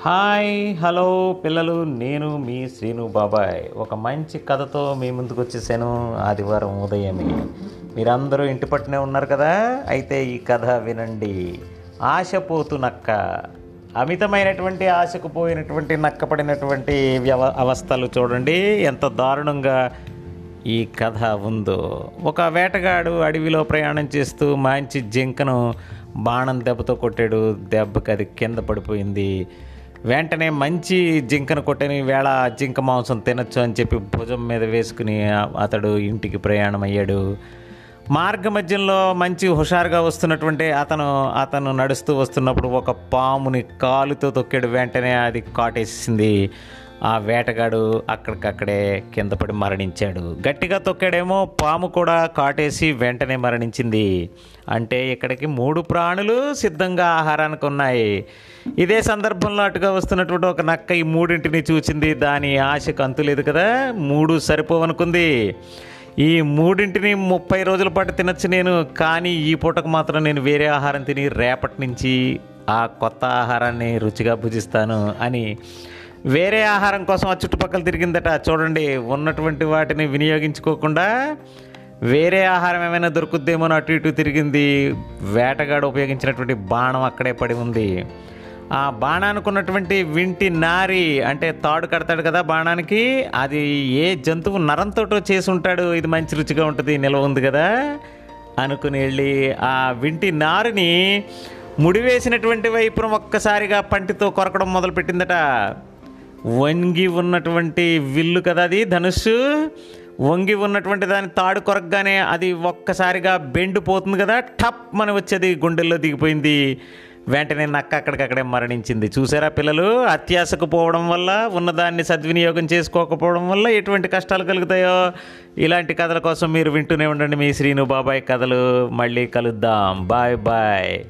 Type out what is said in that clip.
Hi hello పిల్లలు నేను మీ శ్రీను బాబాయ్. ఒక మంచి కథతో మీ ముందుకు వచ్చేసాను ఆదివారం ఉదయమే. మీరందరూ ఇంటి పట్టునే ఉన్నారు కదా? అయితే ఈ కథ వినండి. ఆశపోతు నక్క. అమితమైనటువంటి ఆశకు పోయినటువంటి నక్కపడినటువంటి వ్యవ అవస్థలు చూడండి. ఎంత దారుణంగా ఈ కథ ఉందో. ఒక వేటగాడు అడవిలో ప్రయాణం చేస్తూ మంచి జింకను బాణం దెబ్బతో కొట్టాడు. దెబ్బకి అది కింద పడిపోయింది. వెంటనే మంచి జింకను కొట్టని వేళ జింక మాంసం తినొచ్చు అని చెప్పి భుజం మీద వేసుకుని అతడు ఇంటికి ప్రయాణం అయ్యాడు మార్గ మధ్యంలో మంచి హుషారుగా వస్తున్నటువంటి అతను అతను నడుస్తూ వస్తున్నప్పుడు ఒక పాముని కాలుతో తొక్కాడు. వెంటనే అది కాటేసింది ఆ వేటగాడు అక్కడికక్కడే కింద పడి మరణించాడు. గట్టిగా తొక్కాడేమో పాము కూడా కాటేసి వెంటనే మరణించింది. అంటే ఇక్కడికి మూడు ప్రాణులు సిద్ధంగా ఆహారానికి ఉన్నాయి. ఇదే సందర్భంలో అటుగా వస్తున్నటువంటి ఒక నక్క ఈ మూడింటిని చూచింది. దాని ఆశకు అంతులేదు కదా మూడు సరిపోవనుకుంది. ఈ మూడింటిని ముప్పై రోజుల పాటు తినచ్చు నేను కానీ ఈ పూటకు మాత్రం నేను వేరే ఆహారం తిని రేపటి నుంచి ఆ కొత్త ఆహారాన్ని రుచిగా భుజిస్తాను అని వేరే ఆహారం కోసం ఆ చుట్టుపక్కల తిరిగిందట. చూడండి ఉన్నటువంటి వాటిని వినియోగించుకోకుండా వేరే ఆహారం ఏమైనా దొరుకుద్దేమో అటు ఇటు తిరిగింది. వేటగాడు ఉపయోగించినటువంటి బాణం అక్కడే పడి ఉంది. ఆ బాణానికి ఉన్నటువంటి వింటి నారి అంటే తాడు కడతాడు కదా బాణానికి అది ఏ జంతువు నరంతోటో చేసి ఉంటాడు ఇది మంచి రుచిగా ఉంటుంది నిల్వ ఉంది కదా అనుకుని వెళ్ళి ఆ వింటి నారుని ముడివేసినటువంటి వైపున ఒక్కసారిగా పంటితో కొరకడం మొదలుపెట్టిందట. వంగి ఉన్నటువంటి విల్లు కదా అది ధనుస్సు? వంగి ఉన్నటువంటి దాని తాడు కొరకగానే అది ఒక్కసారిగా బెండిపోతుంది కదా టప్ మన వచ్చేది గుండెల్లో దిగిపోయింది. వెంటనే నక్క అక్కడికక్కడే మరణించింది. చూసారా పిల్లలు? అత్యాశకు పోవడం వల్ల ఉన్నదాన్ని సద్వినియోగం చేసుకోకపోవడం వల్ల ఎటువంటి కష్టాలు కలుగుతాయో? ఇలాంటి కథల కోసం మీరు వింటూనే ఉండండి మీ శ్రీను బాబాయ్ కథలు. మళ్ళీ కలుద్దాం. Bye bye.